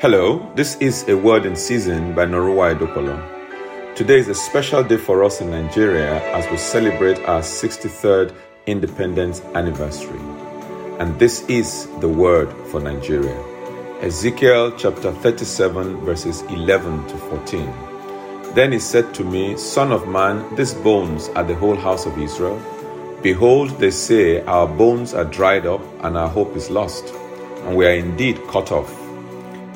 Hello, this is A Word in Season by Norua Edopolo. Today is a special day for us in Nigeria as we celebrate our 63rd independence anniversary. And this is the word for Nigeria. Ezekiel chapter 37, verses 11 to 14. Then he said to me, Son of man, these bones are the whole house of Israel. Behold, they say, Our bones are dried up, and our hope is lost, and we are indeed cut off.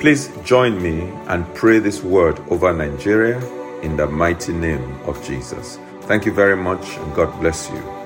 Please join me and pray this word over Nigeria in the mighty name of Jesus. Thank you very much and God bless you.